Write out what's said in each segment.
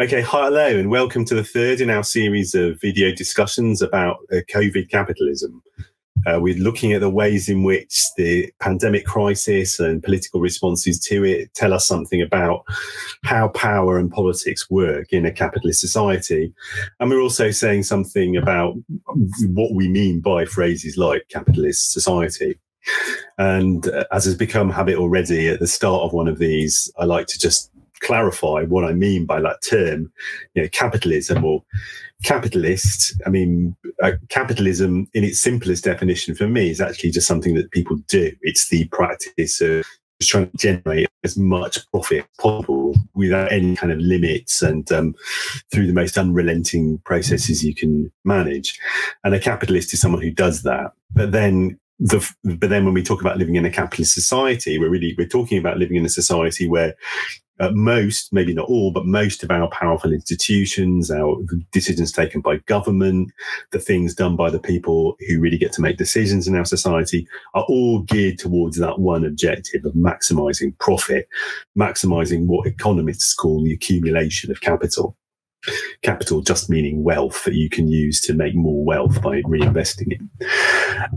Okay, hi, hello, and welcome to the third in our series of video discussions about uh, COVID capitalism. Uh, we're looking at the ways in which the pandemic crisis and political responses to it tell us something about how power and politics work in a capitalist society. And we're also saying something about what we mean by phrases like capitalist society. And uh, as has become habit already at the start of one of these, I like to just clarify what I mean by that term, you know, capitalism or capitalist. I mean, uh, capitalism in its simplest definition for me is actually just something that people do. It's the practice of just trying to generate as much profit as possible without any kind of limits and um, through the most unrelenting processes you can manage. And a capitalist is someone who does that. But then the, but then when we talk about living in a capitalist society, we're really we're talking about living in a society where uh, most, maybe not all, but most of our powerful institutions, our decisions taken by government, the things done by the people who really get to make decisions in our society are all geared towards that one objective of maximizing profit, maximizing what economists call the accumulation of capital. Capital just meaning wealth that you can use to make more wealth by reinvesting it.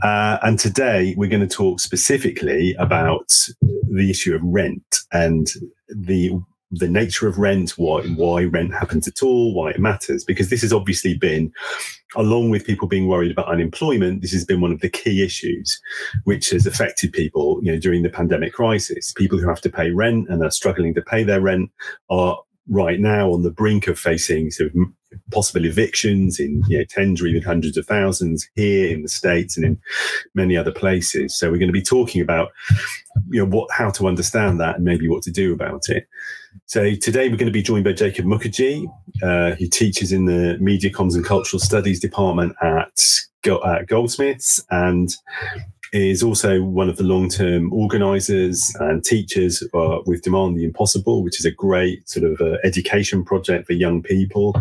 Uh, and today we're going to talk specifically about the issue of rent and the the nature of rent, why why rent happens at all, why it matters, because this has obviously been, along with people being worried about unemployment, this has been one of the key issues which has affected people, you know, during the pandemic crisis. People who have to pay rent and are struggling to pay their rent are right now on the brink of facing sort of possible evictions in you know, tens or even hundreds of thousands here in the states and in many other places. So we're going to be talking about you know what how to understand that and maybe what to do about it. So today we're going to be joined by Jacob Mukherjee, uh, who teaches in the Media Comms and Cultural Studies department at, at Goldsmiths and is also one of the long-term organizers and teachers uh, with Demand the Impossible, which is a great sort of uh, education project for young people,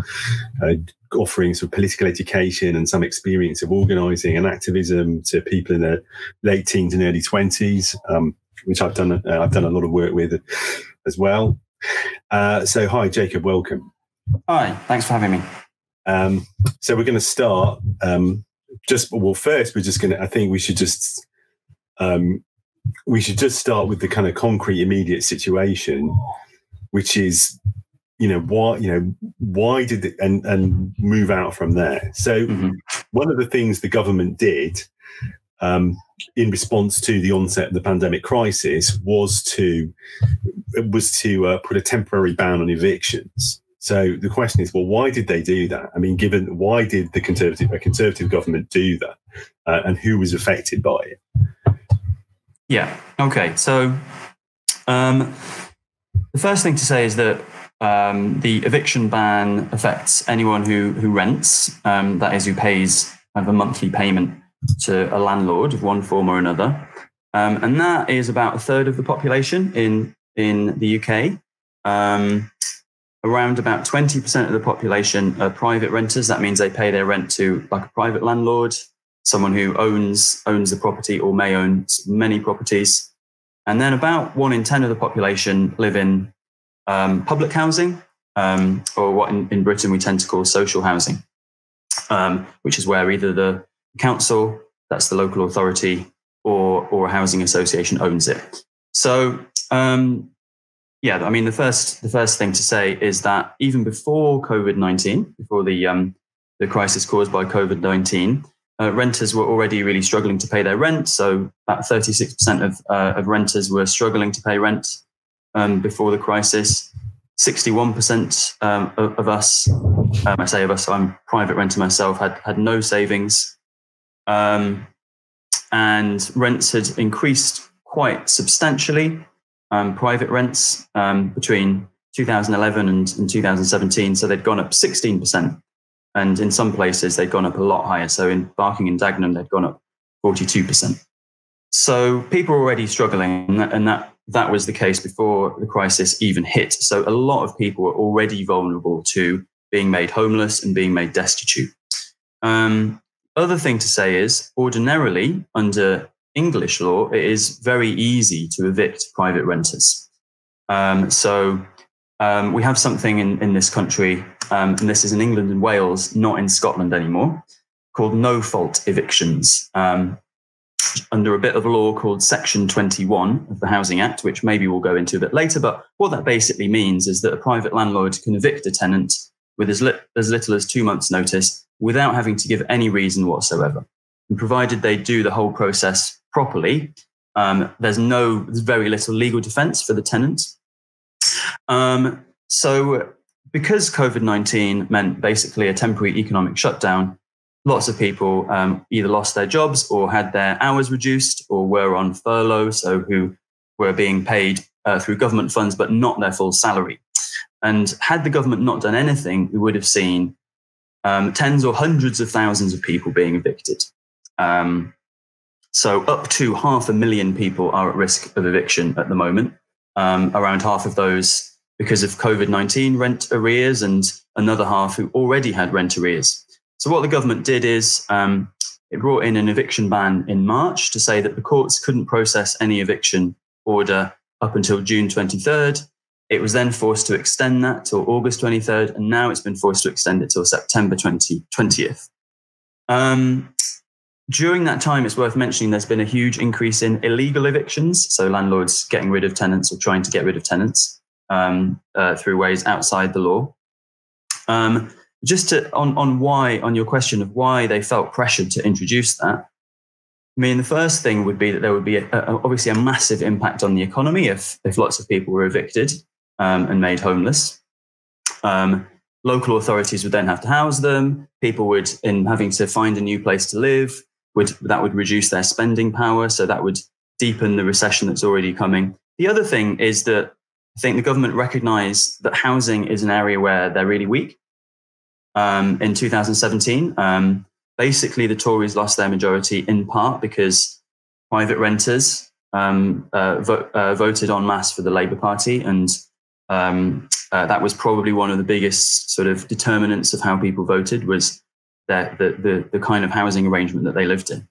uh, offering sort of political education and some experience of organizing and activism to people in their late teens and early 20s, um, which I've done, uh, I've done a lot of work with as well. Uh, so, hi, Jacob, welcome. Hi, thanks for having me. Um, so we're going to start um, just well first we're just to i think we should just um we should just start with the kind of concrete immediate situation which is you know why you know why did it and and move out from there so mm-hmm. one of the things the government did um, in response to the onset of the pandemic crisis was to was to uh, put a temporary ban on evictions so the question is, well, why did they do that? I mean, given why did the conservative a conservative government do that, uh, and who was affected by it? Yeah. Okay. So um, the first thing to say is that um, the eviction ban affects anyone who who rents, um, that is, who pays kind of a monthly payment to a landlord of one form or another, um, and that is about a third of the population in in the UK. Um, around about 20% of the population are private renters. That means they pay their rent to like a private landlord, someone who owns owns the property or may own many properties. And then about one in 10 of the population live in um, public housing, um, or what in, in, Britain we tend to call social housing, um, which is where either the council, that's the local authority, or, or a housing association owns it. So um, yeah, I mean, the first the first thing to say is that even before COVID nineteen, before the um, the crisis caused by COVID nineteen, uh, renters were already really struggling to pay their rent. So about thirty six percent of uh, of renters were struggling to pay rent um, before the crisis. Sixty one percent um, of, of, us, um, I say of us, I'm private renter myself, had had no savings, um, and rents had increased quite substantially um, private rents um, between 2011 and, and 2017. So they'd gone up 16%. And in some places, they'd gone up a lot higher. So in Barking and Dagenham, they'd gone up 42%. So people were already struggling, and that, that was the case before the crisis even hit. So a lot of people were already vulnerable to being made homeless and being made destitute. Um, other thing to say is ordinarily under English law, it is very easy to evict private renters. Um, so um, we have something in, in this country, um, and this is in England and Wales, not in Scotland anymore, called no fault evictions. Um, under a bit of a law called Section 21 of the Housing Act, which maybe we'll go into a bit later. But what that basically means is that a private landlord can evict a tenant with as, li- as little as two months' notice without having to give any reason whatsoever. And provided they do the whole process properly, um, there's no, there's very little legal defense for the tenant. Um, so, because COVID 19 meant basically a temporary economic shutdown, lots of people um, either lost their jobs or had their hours reduced or were on furlough, so who were being paid uh, through government funds but not their full salary. And had the government not done anything, we would have seen um, tens or hundreds of thousands of people being evicted. Um, so, up to half a million people are at risk of eviction at the moment. Um, around half of those because of COVID 19 rent arrears, and another half who already had rent arrears. So, what the government did is um, it brought in an eviction ban in March to say that the courts couldn't process any eviction order up until June 23rd. It was then forced to extend that till August 23rd, and now it's been forced to extend it till September 20, 20th. Um, during that time, it's worth mentioning there's been a huge increase in illegal evictions, so landlords getting rid of tenants or trying to get rid of tenants um, uh, through ways outside the law. Um, just to, on, on why, on your question of why they felt pressured to introduce that, I mean, the first thing would be that there would be a, a, obviously a massive impact on the economy if, if lots of people were evicted um, and made homeless. Um, local authorities would then have to house them. People would, in having to find a new place to live, would that would reduce their spending power. So that would deepen the recession that's already coming. The other thing is that I think the government recognised that housing is an area where they're really weak um, in 2017. Um, basically, the Tories lost their majority in part because private renters um, uh, vo- uh, voted en masse for the Labour Party, and um, uh, that was probably one of the biggest sort of determinants of how people voted was the, the, the kind of housing arrangement that they lived in.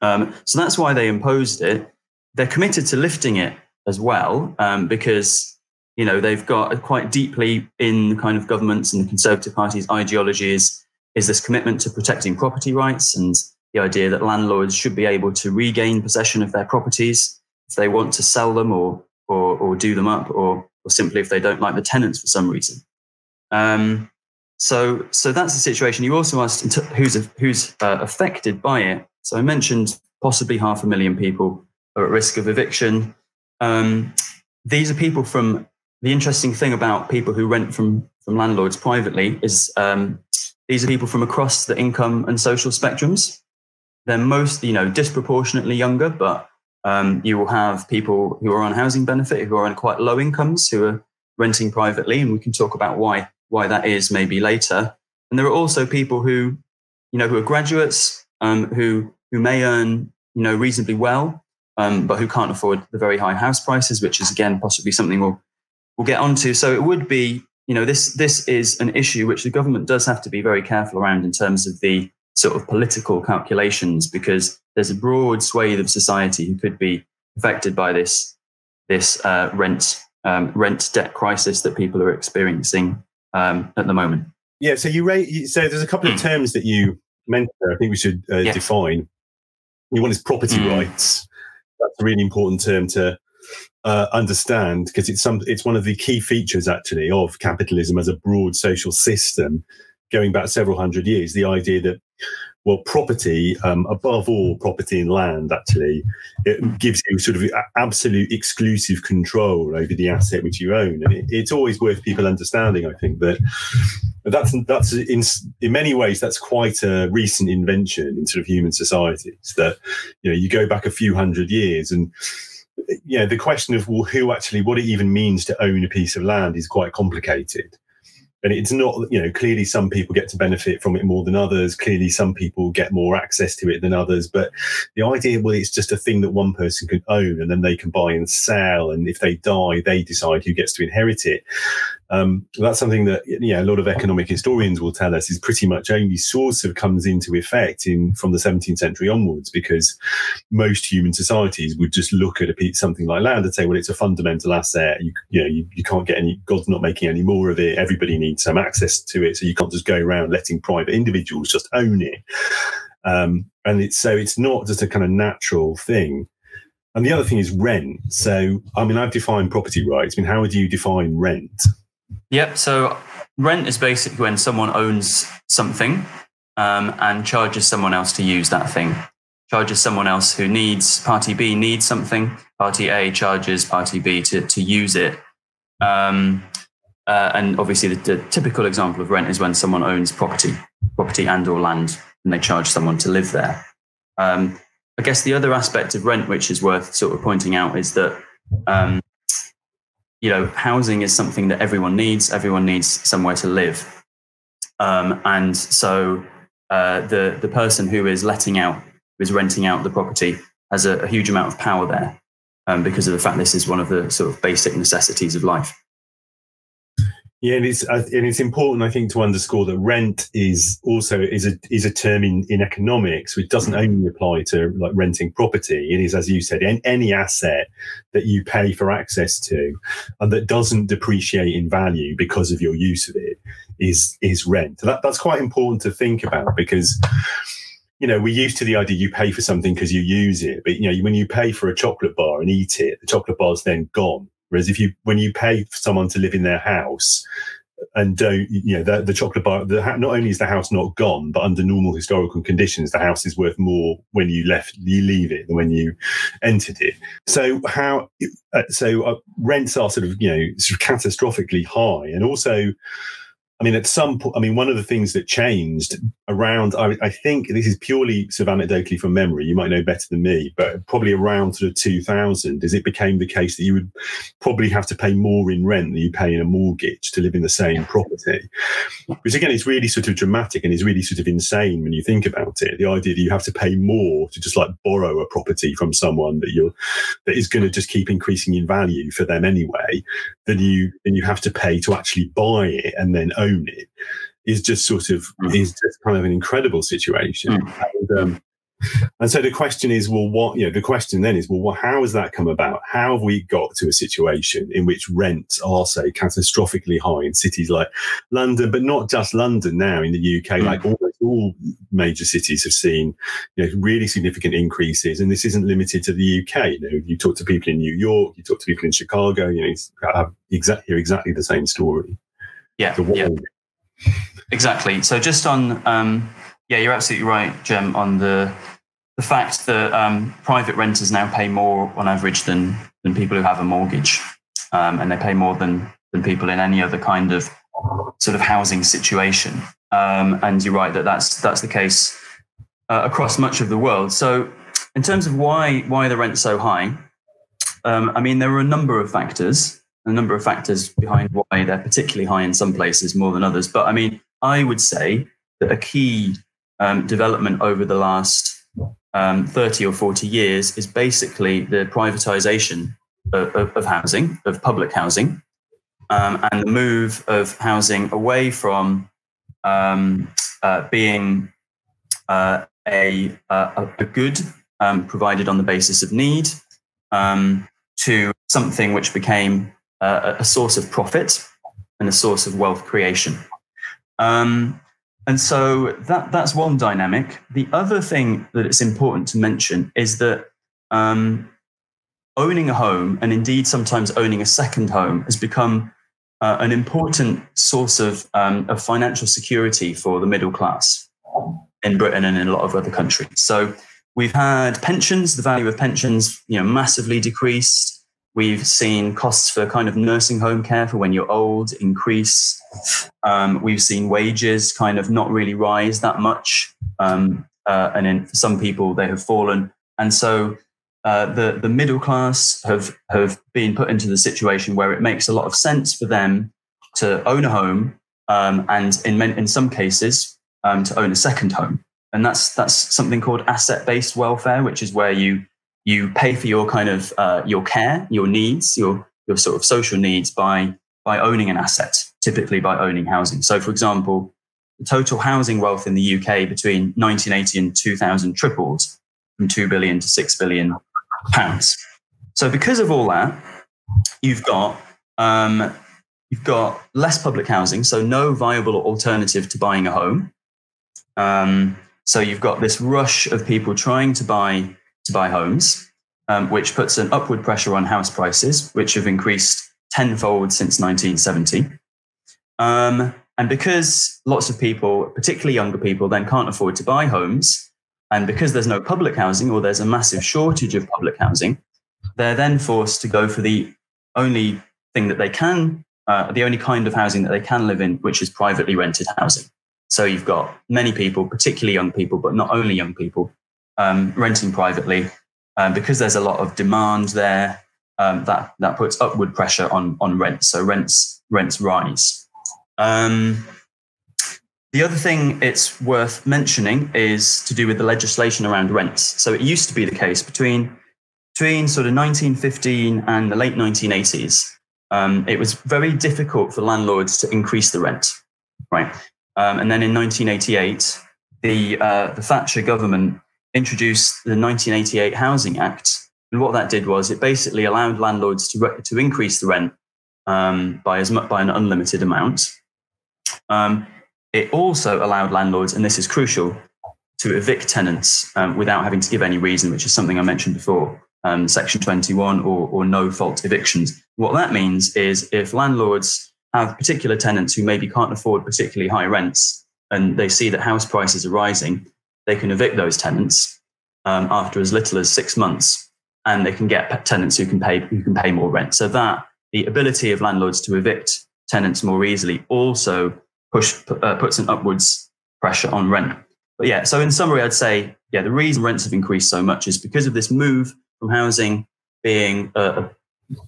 Um, so that's why they imposed it. They're committed to lifting it as well um, because you know they've got quite deeply in the kind of governments and the Conservative Party's ideologies is this commitment to protecting property rights and the idea that landlords should be able to regain possession of their properties if they want to sell them or or, or do them up or or simply if they don't like the tenants for some reason. Um, so so that's the situation. You also asked who's who's uh, affected by it. So I mentioned possibly half a million people are at risk of eviction. Um, these are people from the interesting thing about people who rent from from landlords privately is um, these are people from across the income and social spectrums. They're most, you know, disproportionately younger, but um, you will have people who are on housing benefit who are on quite low incomes who are renting privately, and we can talk about why why that is maybe later. And there are also people who, you know, who are graduates um, who who may earn, you know, reasonably well, um, but who can't afford the very high house prices, which is again possibly something we'll we'll get onto. So it would be, you know, this this is an issue which the government does have to be very careful around in terms of the sort of political calculations, because there's a broad swathe of society who could be affected by this this uh, rent um, rent debt crisis that people are experiencing um, at the moment. Yeah. So you rate. So there's a couple of terms that you mentioned. I think we should uh, yeah. define. One is property mm. rights. That's a really important term to uh, understand because it's some it's one of the key features actually of capitalism as a broad social system going back several hundred years the idea that well property um, above all property and land actually it gives you sort of absolute exclusive control over the asset which you own and it, it's always worth people understanding i think that that's that's in in many ways that's quite a recent invention in sort of human societies that you know you go back a few hundred years and yeah, the question of well, who actually, what it even means to own a piece of land is quite complicated. And it's not, you know, clearly some people get to benefit from it more than others. Clearly some people get more access to it than others. But the idea, well, it's just a thing that one person can own and then they can buy and sell. And if they die, they decide who gets to inherit it. Um, that's something that you know, a lot of economic historians will tell us is pretty much only sort of comes into effect in from the 17th century onwards, because most human societies would just look at a something like land and say, well, it's a fundamental asset. You, you know, you, you can't get any, God's not making any more of it. Everybody needs some access to it. So you can't just go around letting private individuals just own it. Um, and it's so it's not just a kind of natural thing. And the other thing is rent. So, I mean, I've defined property rights. I mean, how would you define rent? Yep. So, rent is basically when someone owns something um, and charges someone else to use that thing. Charges someone else who needs party B needs something. Party A charges party B to to use it. Um, uh, and obviously, the, the, typical example of rent is when someone owns property, property and or land, and they charge someone to live there. Um, I guess the other aspect of rent, which is worth sort of pointing out, is that um, you know housing is something that everyone needs. Everyone needs somewhere to live, um, and so uh, the the person who is letting out, who is renting out the property, has a, a huge amount of power there um, because of the fact this is one of the sort of basic necessities of life. Yeah, and it's and it's important, I think, to underscore that rent is also is a is a term in, in economics which doesn't only apply to like renting property. It is, as you said, any asset that you pay for access to and that doesn't depreciate in value because of your use of it is is rent. That, that's quite important to think about because you know, we're used to the idea you pay for something because you use it, but you know, when you pay for a chocolate bar and eat it, the chocolate bar's then gone. Whereas if you, when you pay for someone to live in their house and don't, you know, the, the chocolate bar, the, not only is the house not gone, but under normal historical conditions, the house is worth more when you left, you leave it than when you entered it. So how, uh, so uh, rents are sort of, you know, sort of catastrophically high. And also, I mean, at some point, I mean, one of the things that changed around, I, I, think this is purely sort of anecdotally from memory, you might know better than me, but probably around sort of 2000, is it became the case that you would probably have to pay more in rent than you pay in a mortgage to live in the same property. Which again is really sort of dramatic and is really sort of insane when you think about it. The idea that you have to pay more to just like borrow a property from someone that you're, that is going to just keep increasing in value for them anyway, than you, than you have to pay to actually buy it and then own it is just sort of mm. is just kind of an incredible situation. Mm. And, um, and so the question is, well, what, you know, the question then is, well, what, how has that come about? How have we got to a situation in which rents are, say, catastrophically high in cities like London, but not just London now in the UK, mm. like almost all major cities have seen, you know, really significant increases. And this isn't limited to the UK. You know, you talk to people in New York, you talk to people in Chicago, you know, have exactly, hear exactly the same story. Yeah. yeah. Exactly. So just on, um, yeah, you're absolutely right, Jem, on the the fact that um, private renters now pay more on average than than people who have a mortgage, um, and they pay more than than people in any other kind of sort of housing situation. Um, and you're right that that's that's the case uh, across much of the world. So, in terms of why why the rent's so high, um, I mean there are a number of factors a number of factors behind why they're particularly high in some places more than others. But I mean, I would say that a key um, development over the last um, 30 or 40 years is basically the privatization of, of, of housing, of public housing, um, and the move of housing away from um, uh, being uh, a, a, a, good um, provided on the basis of need um, to something which became uh, a source of profit and a source of wealth creation. Um, and so that, that's one dynamic. The other thing that it's important to mention is that um, owning a home, and indeed sometimes owning a second home, has become uh, an important source of, um, of financial security for the middle class in Britain and in a lot of other countries. So we've had pensions, the value of pensions, you know, massively decreased. We've seen costs for kind of nursing home care for when you're old increase. Um, we've seen wages kind of not really rise that much. Um, uh, and then for some people, they have fallen. And so uh, the, the middle class have, have been put into the situation where it makes a lot of sense for them to own a home um, and in, in some cases um, to own a second home. And that's, that's something called asset based welfare, which is where you you pay for your kind of uh, your care, your needs, your your sort of social needs by by owning an asset, typically by owning housing. So, for example, the total housing wealth in the UK between 1980 and 2000 tripled from 2 billion to 6 billion pounds. So, because of all that, you've got um, you've got less public housing, so no viable alternative to buying a home. Um, so you've got this rush of people trying to buy to buy homes, um, which puts an upward pressure on house prices, which have increased tenfold since 1970. Um, and because lots of people, particularly younger people, then can't afford to buy homes, and because there's no public housing or there's a massive shortage of public housing, they're then forced to go for the only thing that they can, uh, the only kind of housing that they can live in, which is privately rented housing. So you've got many people, particularly young people, but not only young people, um, renting privately. Um, because there's a lot of demand there, um, that that puts upward pressure on on rents. So rents rents rise. Um, the other thing it's worth mentioning is to do with the legislation around rents. So it used to be the case between between sort of 1915 and the late 1980s. Um, it was very difficult for landlords to increase the rent, right? Um, and then in 1988, the uh, the Thatcher government introduced the 1988 Housing Act, and what that did was it basically allowed landlords to re- to increase the rent um, by as by an unlimited amount. Um, it also allowed landlords, and this is crucial, to evict tenants um, without having to give any reason, which is something I mentioned before. Um, Section 21 or, or no fault evictions. What that means is if landlords have particular tenants who maybe can't afford particularly high rents and they see that house prices are rising, they can evict those tenants um, after as little as six months, and they can get tenants who can pay who can pay more rent. So that the ability of landlords to evict tenants more easily also push uh, puts an upwards pressure on rent. But yeah, so in summary, I'd say yeah, the reason rents have increased so much is because of this move from housing being uh,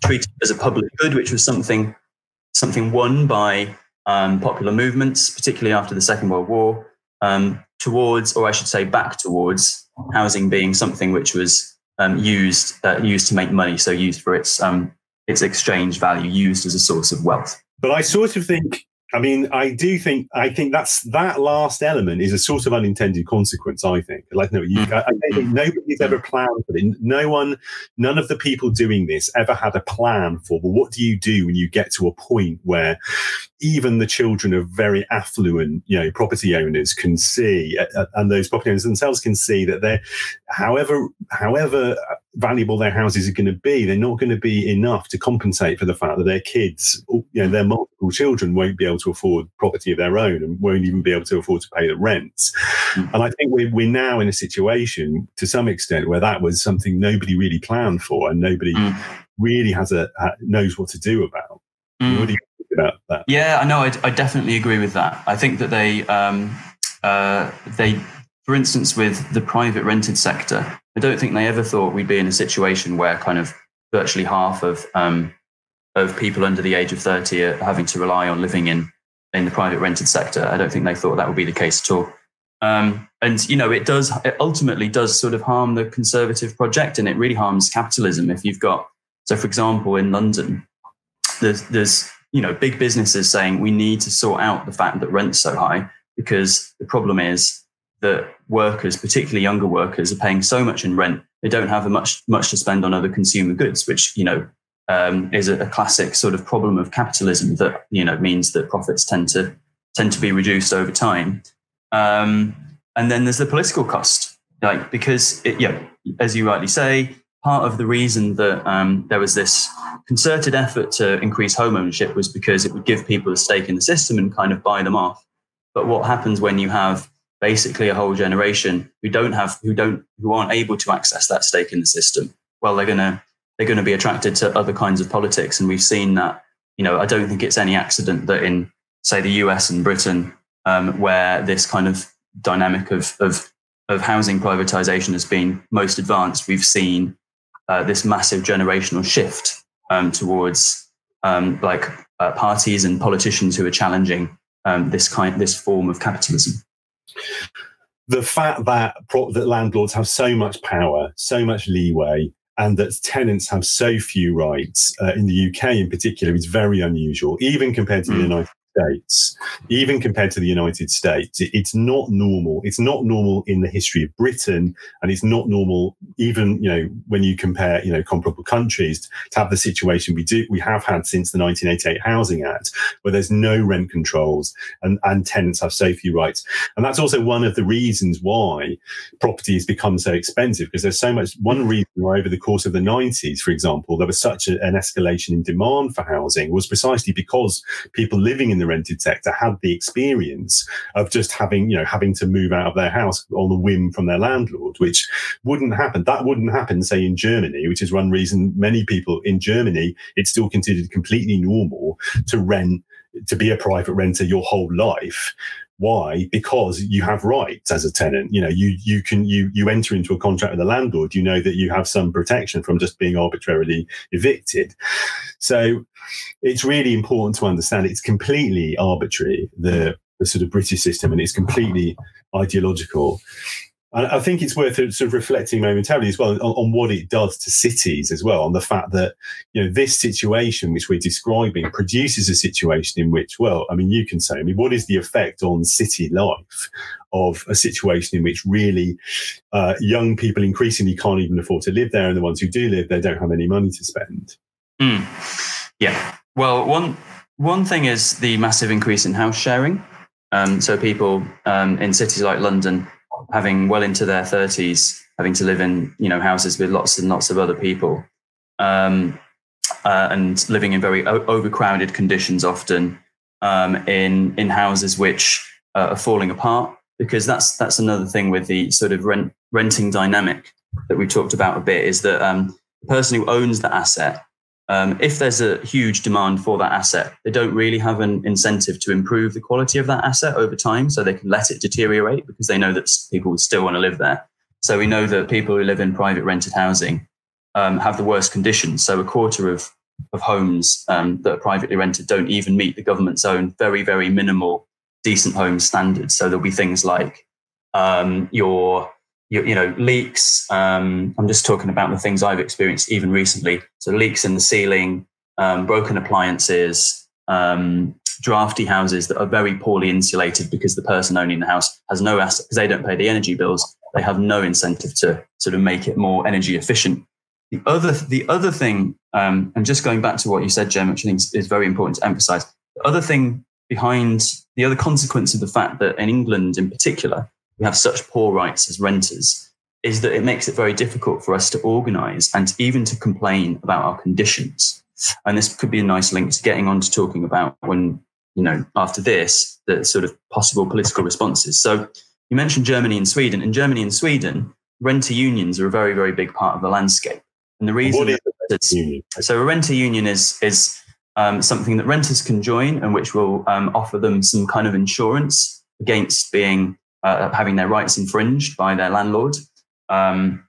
treated as a public good, which was something something won by um, popular movements, particularly after the Second World War, um, towards, or I should say, back towards housing being something which was um, used uh, used to make money, so used for its um, its exchange value, used as a source of wealth. But I sort of think I mean, I do think I think that's that last element is a sort of unintended consequence. I think, like, no, you, I, I think mm-hmm. nobody's ever planned for it. No one, none of the people doing this ever had a plan for. Well, what do you do when you get to a point where even the children of very affluent, you know, property owners can see, uh, uh, and those property owners themselves can see that they're, however, however valuable their houses are going to be, they're not going to be enough to compensate for the fact that their kids, you know, their multiple children won't be able to afford property of their own and won't even be able to afford to pay the rents. Mm. And I think we're, we're now in a situation to some extent where that was something nobody really planned for and nobody mm. really has a, knows what to do about. Mm. What do you think about that? Yeah, I know. I, I definitely agree with that. I think that they, um, uh, they, for instance, with the private rented sector, I don't think they ever thought we'd be in a situation where kind of virtually half of um, of people under the age of 30 are having to rely on living in in the private rented sector. I don't think they thought that would be the case at all. Um, and you know, it does it ultimately does sort of harm the conservative project, and it really harms capitalism. If you've got so, for example, in London, there's there's you know big businesses saying we need to sort out the fact that rent's so high because the problem is that workers, particularly younger workers, are paying so much in rent they don't have much much to spend on other consumer goods, which you know um, is a, a, classic sort of problem of capitalism that you know means that profits tend to tend to be reduced over time. Um, and then there's the political cost, like because it, yeah, as you rightly say, part of the reason that um, there was this concerted effort to increase home ownership was because it would give people a stake in the system and kind of buy them off. But what happens when you have basically a whole generation who don't have who don't who aren't able to access that stake in the system. Well they're going to they're going to be attracted to other kinds of politics. And we've seen that you know i don't think it's any accident that in say the us and britain um, where this kind of dynamic of, of of housing privatization has been most advanced we've seen uh, this massive generational shift um, towards um, like uh, parties and politicians who are challenging um, this kind this form of capitalism the fact that that landlords have so much power, so much leeway, and that tenants have so few rights uh, in the UK in particular is very unusual, even compared to mm. the hmm. United States, even compared to the United States, it's not normal. It's not normal in the history of Britain, and it's not normal even you know when you compare you know comparable countries to have the situation we do we have had since the 1988 Housing Act, where there's no rent controls and and tenants have so few rights, and that's also one of the reasons why property has become so expensive because there's so much. One reason why over the course of the 90s, for example, there was such a, an escalation in demand for housing was precisely because people living in the the rented sector had the experience of just having, you know, having to move out of their house on the whim from their landlord, which wouldn't happen. That wouldn't happen, say, in Germany, which is one reason many people in Germany, it's still considered completely normal to rent to be a private renter your whole life why? Because you have rights as a tenant. You know, you you can you you enter into a contract with the landlord. You know that you have some protection from just being arbitrarily evicted. So it's really important to understand it's completely arbitrary the the sort of British system, and it's completely ideological. I think it's worth sort of reflecting momentarily as well on, on, what it does to cities as well, on the fact that you know this situation which we're describing produces a situation in which, well, I mean, you can say, I mean, what is the effect on city life of a situation in which really uh, young people increasingly can't even afford to live there, and the ones who do live there don't have any money to spend? Mm. Yeah. Well, one one thing is the massive increase in house sharing. Um, so people um, in cities like London having well into their 30s, having to live in you know houses with lots and lots of other people, um, uh, and living in very o- overcrowded conditions, often um, in in houses which uh, are falling apart. Because that's that's another thing with the sort of rent renting dynamic that we talked about a bit is that um, the person who owns the asset um, if there's a huge demand for that asset, they don't really have an incentive to improve the quality of that asset over time. So they can let it deteriorate because they know that people still want to live there. So we know that people who live in private rented housing um, have the worst conditions. So a quarter of, of homes um, that are privately rented don't even meet the government's own very, very minimal decent home standards. So there'll be things like um, your you, you know, leaks. Um, I'm just talking about the things I've experienced even recently. So leaks in the ceiling, um, broken appliances, um, drafty houses that are very poorly insulated because the person owning the house has no asset because they don't pay the energy bills. They have no incentive to sort of make it more energy efficient. The other, the other thing, um, and just going back to what you said, Jem, which I think is very important to emphasize. The other thing behind the other consequence of the fact that in England, in particular, we have such poor rights as renters is that it makes it very difficult for us to organize and even to complain about our conditions. And this could be a nice link to getting on to talking about when, you know, after this, the sort of possible political responses. So you mentioned Germany and Sweden. In Germany and Sweden, renter unions are a very, very big part of the landscape. And the reason so a renter union is is um, something that renters can join and which will um, offer them some kind of insurance against being uh, having their rights infringed by their landlord. Um,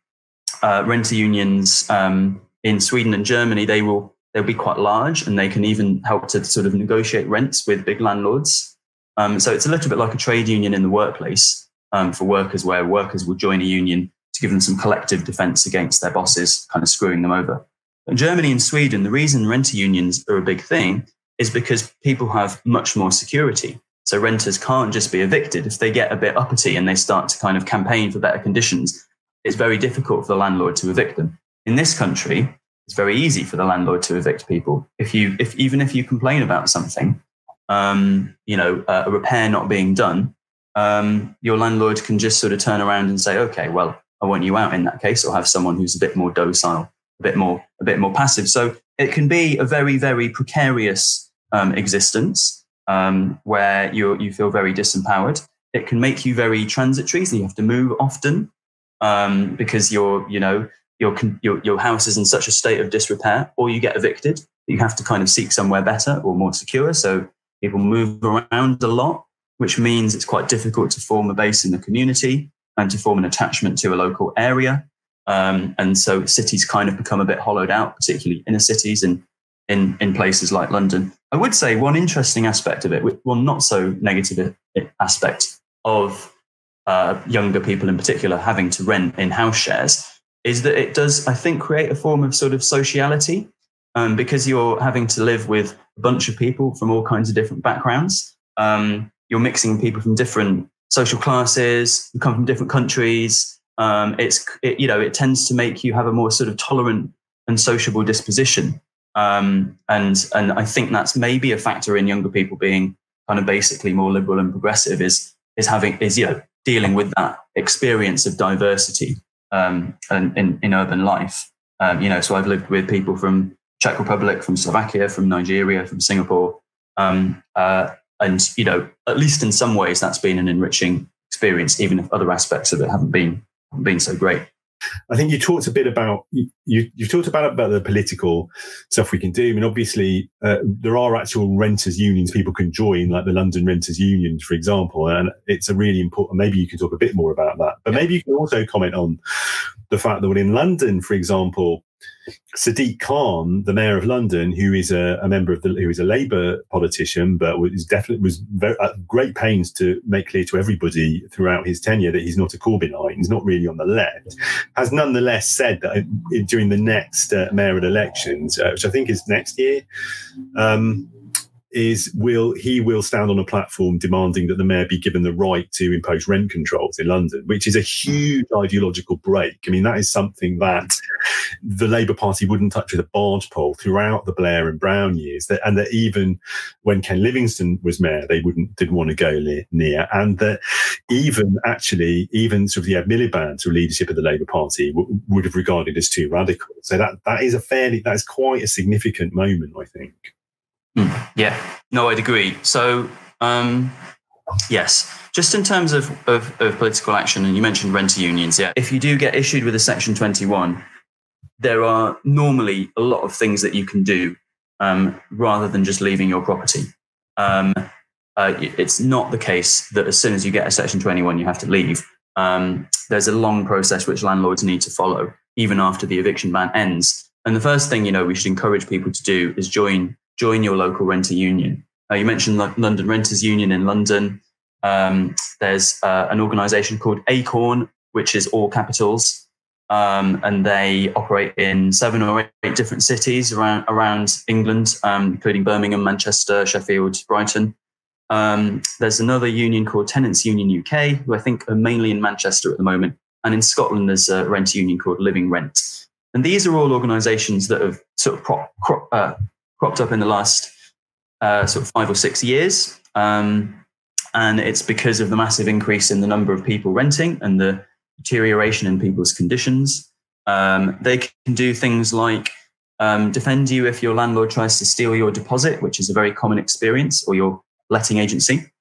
uh, renter unions um, in Sweden and Germany, they will they'll be quite large and they can even help to sort of negotiate rents with big landlords. Um, so it's a little bit like a trade union in the workplace um, for workers, where workers will join a union to give them some collective defense against their bosses, kind of screwing them over. In Germany and Sweden, the reason renter unions are a big thing is because people have much more security. So renters can't just be evicted. If they get a bit uppity and they start to kind of campaign for better conditions, it's very difficult for the landlord to evict them. In this country, it's very easy for the landlord to evict people. If you, if even if you complain about something, um, you know, a repair not being done, um, your landlord can just sort of turn around and say, okay, well, I want you out in that case, or have someone who's a bit more docile, a bit more, a bit more passive. So it can be a very, very precarious um, existence um, where you you feel very disempowered. It can make you very transitory, so you have to move often um, because your you know your, your your house is in such a state of disrepair, or you get evicted. You have to kind of seek somewhere better or more secure. So people move around a lot, which means it's quite difficult to form a base in the community and to form an attachment to a local area. Um, and so cities kind of become a bit hollowed out, particularly inner cities and in, in places like London. I would say one interesting aspect of it, one not so negative aspect of uh, younger people in particular having to rent in house shares is that it does, I think, create a form of sort of sociality um, because you're having to live with a bunch of people from all kinds of different backgrounds. Um, you're mixing people from different social classes, who come from different countries. Um, it's it, you know it tends to make you have a more sort of tolerant and sociable disposition, um, and and I think that's maybe a factor in younger people being kind of basically more liberal and progressive is is having is you know dealing with that experience of diversity um, in, in urban life. Um, you know, so I've lived with people from Czech Republic, from Slovakia, from Nigeria, from Singapore, um, uh, and you know, at least in some ways, that's been an enriching experience, even if other aspects of it haven't been haven't been so great. I think you talked a bit about you. You talked about about the political stuff we can do. I mean, obviously, uh, there are actual renters unions people can join, like the London Renters Union, for example, and it's a really important. Maybe you can talk a bit more about that, but maybe you can also comment on the fact that in London, for example, Sadiq Khan, the mayor of London, who is a, a, member of the, who is a Labour politician, but was definitely was very, at great pains to make clear to everybody throughout his tenure that he's not a Corbynite, he's not really on the left, has nonetheless said that during the next uh, mayoral elections, uh, which I think is next year, um, is will he will stand on a platform demanding that the mayor be given the right to impose rent controls in London, which is a huge ideological break. I mean, that is something that the Labour Party wouldn't touch with a barge pole throughout the Blair and Brown years, that, and that even when Ken Livingstone was mayor, they wouldn't didn't want to go near, and that even actually even sort of the Ed Miliband to leadership of the Labour Party w- would have regarded as too radical. So that that is a fairly that is quite a significant moment, I think. Mm, yeah, no, I'd agree. So, um, yes, just in terms of, of, of, political action, and you mentioned renter unions, yeah, if you do get issued with a Section 21, there are normally a lot of things that you can do um, rather than just leaving your property. Um, uh, it's not the case that as soon as you get a Section 21, you have to leave. Um, there's a long process which landlords need to follow, even after the eviction ban ends. And the first thing you know we should encourage people to do is join join your local renter union. Uh, you mentioned London Renters Union in London. Um, there's uh, an organisation called Acorn, which is all capitals, um, and they operate in seven or eight different cities around around England, um, including Birmingham, Manchester, Sheffield, Brighton. Um, there's another union called Tenants Union UK, who I think are mainly in Manchester at the moment, and in Scotland there's a rent union called Living Rent. And these are all organisations that have sort of prop, uh, cropped up in the last uh, sort of five or six years. Um, and it's because of the massive increase in the number of people renting and the deterioration in people's conditions. Um, they can do things like um, defend you if your landlord tries to steal your deposit, which is a very common experience, or your letting agency.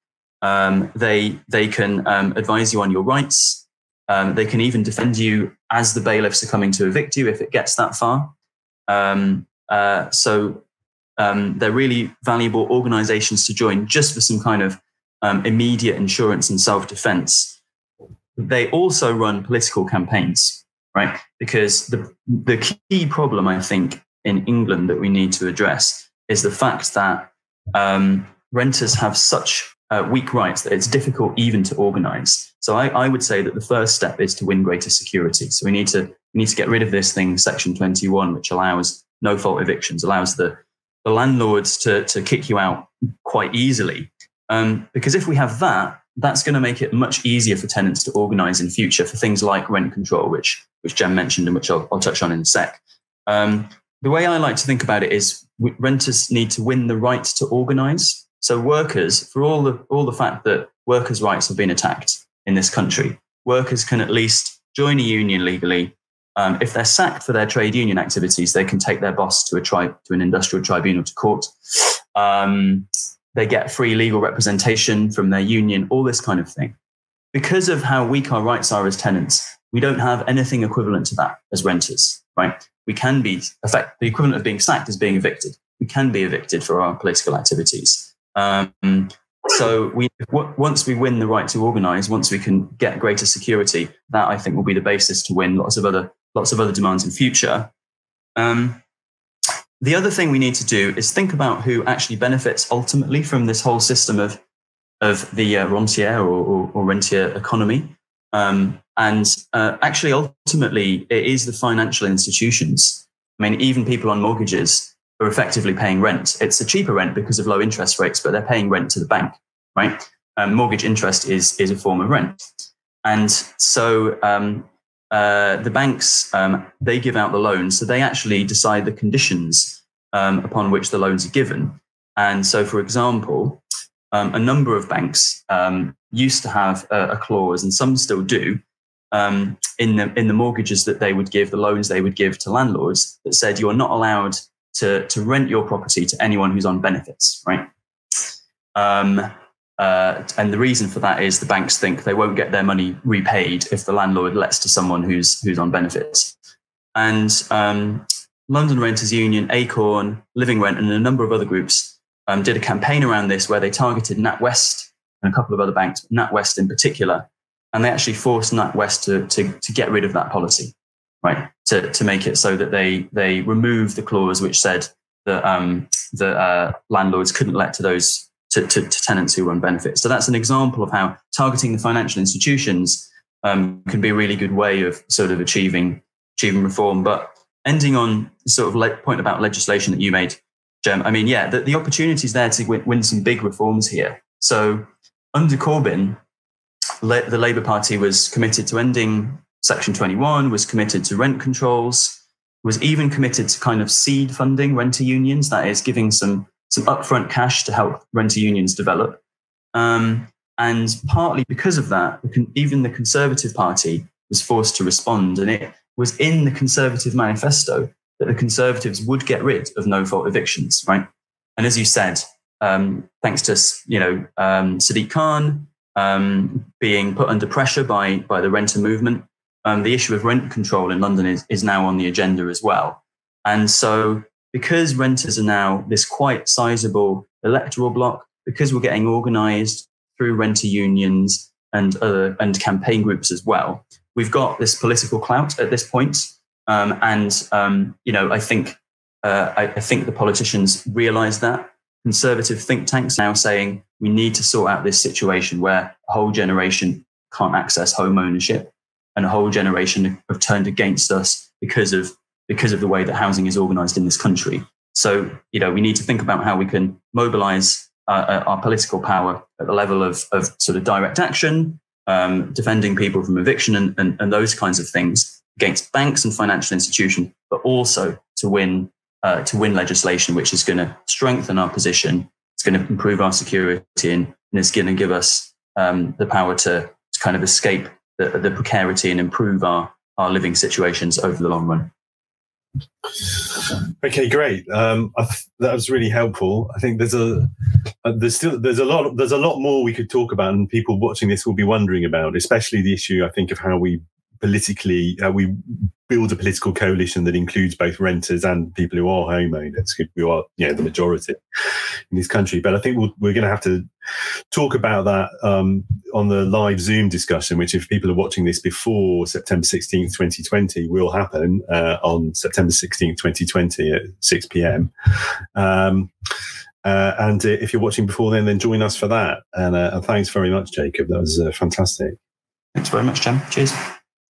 Um, they they can um, advise you on your rights. Um, they can even defend you as the bailiffs are coming to evict you if it gets that far. Um, uh, so um, they're really valuable organizations to join just for some kind of um, immediate insurance and self defense. They also run political campaigns, right? Because the, the key problem, I think, in England that we need to address is the fact that um, renters have such uh, weak rights that it's difficult even to organize. So I, I, would say that the first step is to win greater security. So we need to we need to get rid of this thing, Section 21, which allows no fault evictions, allows the the landlords to, to kick you out quite easily. Um, because if we have that, that's going to make it much easier for tenants to organize in future for things like rent control, which, which Jem mentioned and which I'll, I'll touch on in a sec. Um, the way I like to think about it is renters need to win the right to organize. So workers, for all the, all the fact that workers' rights have been attacked in this country, workers can at least join a union legally, um, if they're sacked for their trade union activities, they can take their boss to a tri- to an industrial tribunal to court. Um, they get free legal representation from their union, all this kind of thing. Because of how weak our rights are as tenants, we don't have anything equivalent to that as renters, right? We can be effect the equivalent of being sacked is being evicted. We can be evicted for our political activities. Um, so we once we win the right to organize, once we can get greater security, that I think will be the basis to win lots of other lots of other demands in future. Um, the other thing we need to do is think about who actually benefits ultimately from this whole system of, of the uh, rentier or, or, or, rentier economy. Um, and uh, actually, ultimately, it is the financial institutions. I mean, even people on mortgages are effectively paying rent. It's a cheaper rent because of low interest rates, but they're paying rent to the bank, right? Um, mortgage interest is is a form of rent, and so um, uh, the banks um, they give out the loans, so they actually decide the conditions um, upon which the loans are given. And so, for example, um, a number of banks um, used to have a, a, clause, and some still do, um, in the in the mortgages that they would give, the loans they would give to landlords, that said you are not allowed to to rent your property to anyone who's on benefits, right? Uh, and the reason for that is the banks think they won't get their money repaid if the landlord lets to someone who's who's on benefits. And um, London Renters Union, Acorn, Living Rent, and a number of other groups um, did a campaign around this where they targeted NatWest and a couple of other banks, NatWest in particular, and they actually forced NatWest to, to, to get rid of that policy, right? To, to make it so that they they removed the clause which said that um, the uh, landlords couldn't let to those to, to, to, tenants who on benefits. So that's an example of how targeting the financial institutions um, can be a really good way of sort of achieving achieving reform. But ending on sort of le- point about legislation that you made, Jem, I mean, yeah, the, the opportunity is there to win, win, some big reforms here. So under Corbyn, le- the Labour Party was committed to ending Section 21, was committed to rent controls, was even committed to kind of seed funding renter unions, that is, giving some some upfront cash to help renter unions develop. Um, and partly because of that, even the Conservative Party was forced to respond. And it was in the Conservative manifesto that the Conservatives would get rid of no fault evictions, right? And as you said, um, thanks to you know um, Sadiq Khan um, being put under pressure by by the renter movement, um, the issue of rent control in London is is now on the agenda as well. And so because renters are now this quite sizable electoral block, because we're getting organised through renter unions and other and campaign groups as well, we've got this political clout at this point. Um, and um, you know, I think uh, I, I, think the politicians realise that. Conservative think tanks now saying we need to sort out this situation where a whole generation can't access home ownership, and a whole generation have turned against us because of because of the way that housing is organized in this country. So, you know, we need to think about how we can mobilize uh, uh, our political power at the level of, of sort of direct action, um, defending people from eviction and, and, and, those kinds of things against banks and financial institutions, but also to win uh, to win legislation which is going to strengthen our position, it's going to improve our security, and, and it's going to give us um, the power to, to kind of escape the, the precarity and improve our, our living situations over the long run. Okay, great. Um, th- that was really helpful. I think there's a uh, there's still there's a lot there's a lot more we could talk about, and people watching this will be wondering about, especially the issue I think of how we politically uh, we build a political coalition that includes both renters and people who are homeowners who are you know the majority in this country. But i think we we are going to have to talk about that um, on the live zoom discussion which if people are watching this before september 16th 2020 will happen uh, on september 16th 2020 at 6 p.m um, uh, and if you're watching before then then join us for that. And, uh, and thanks very much jacob. That was uh, fantastic. Thanks very much Jem cheers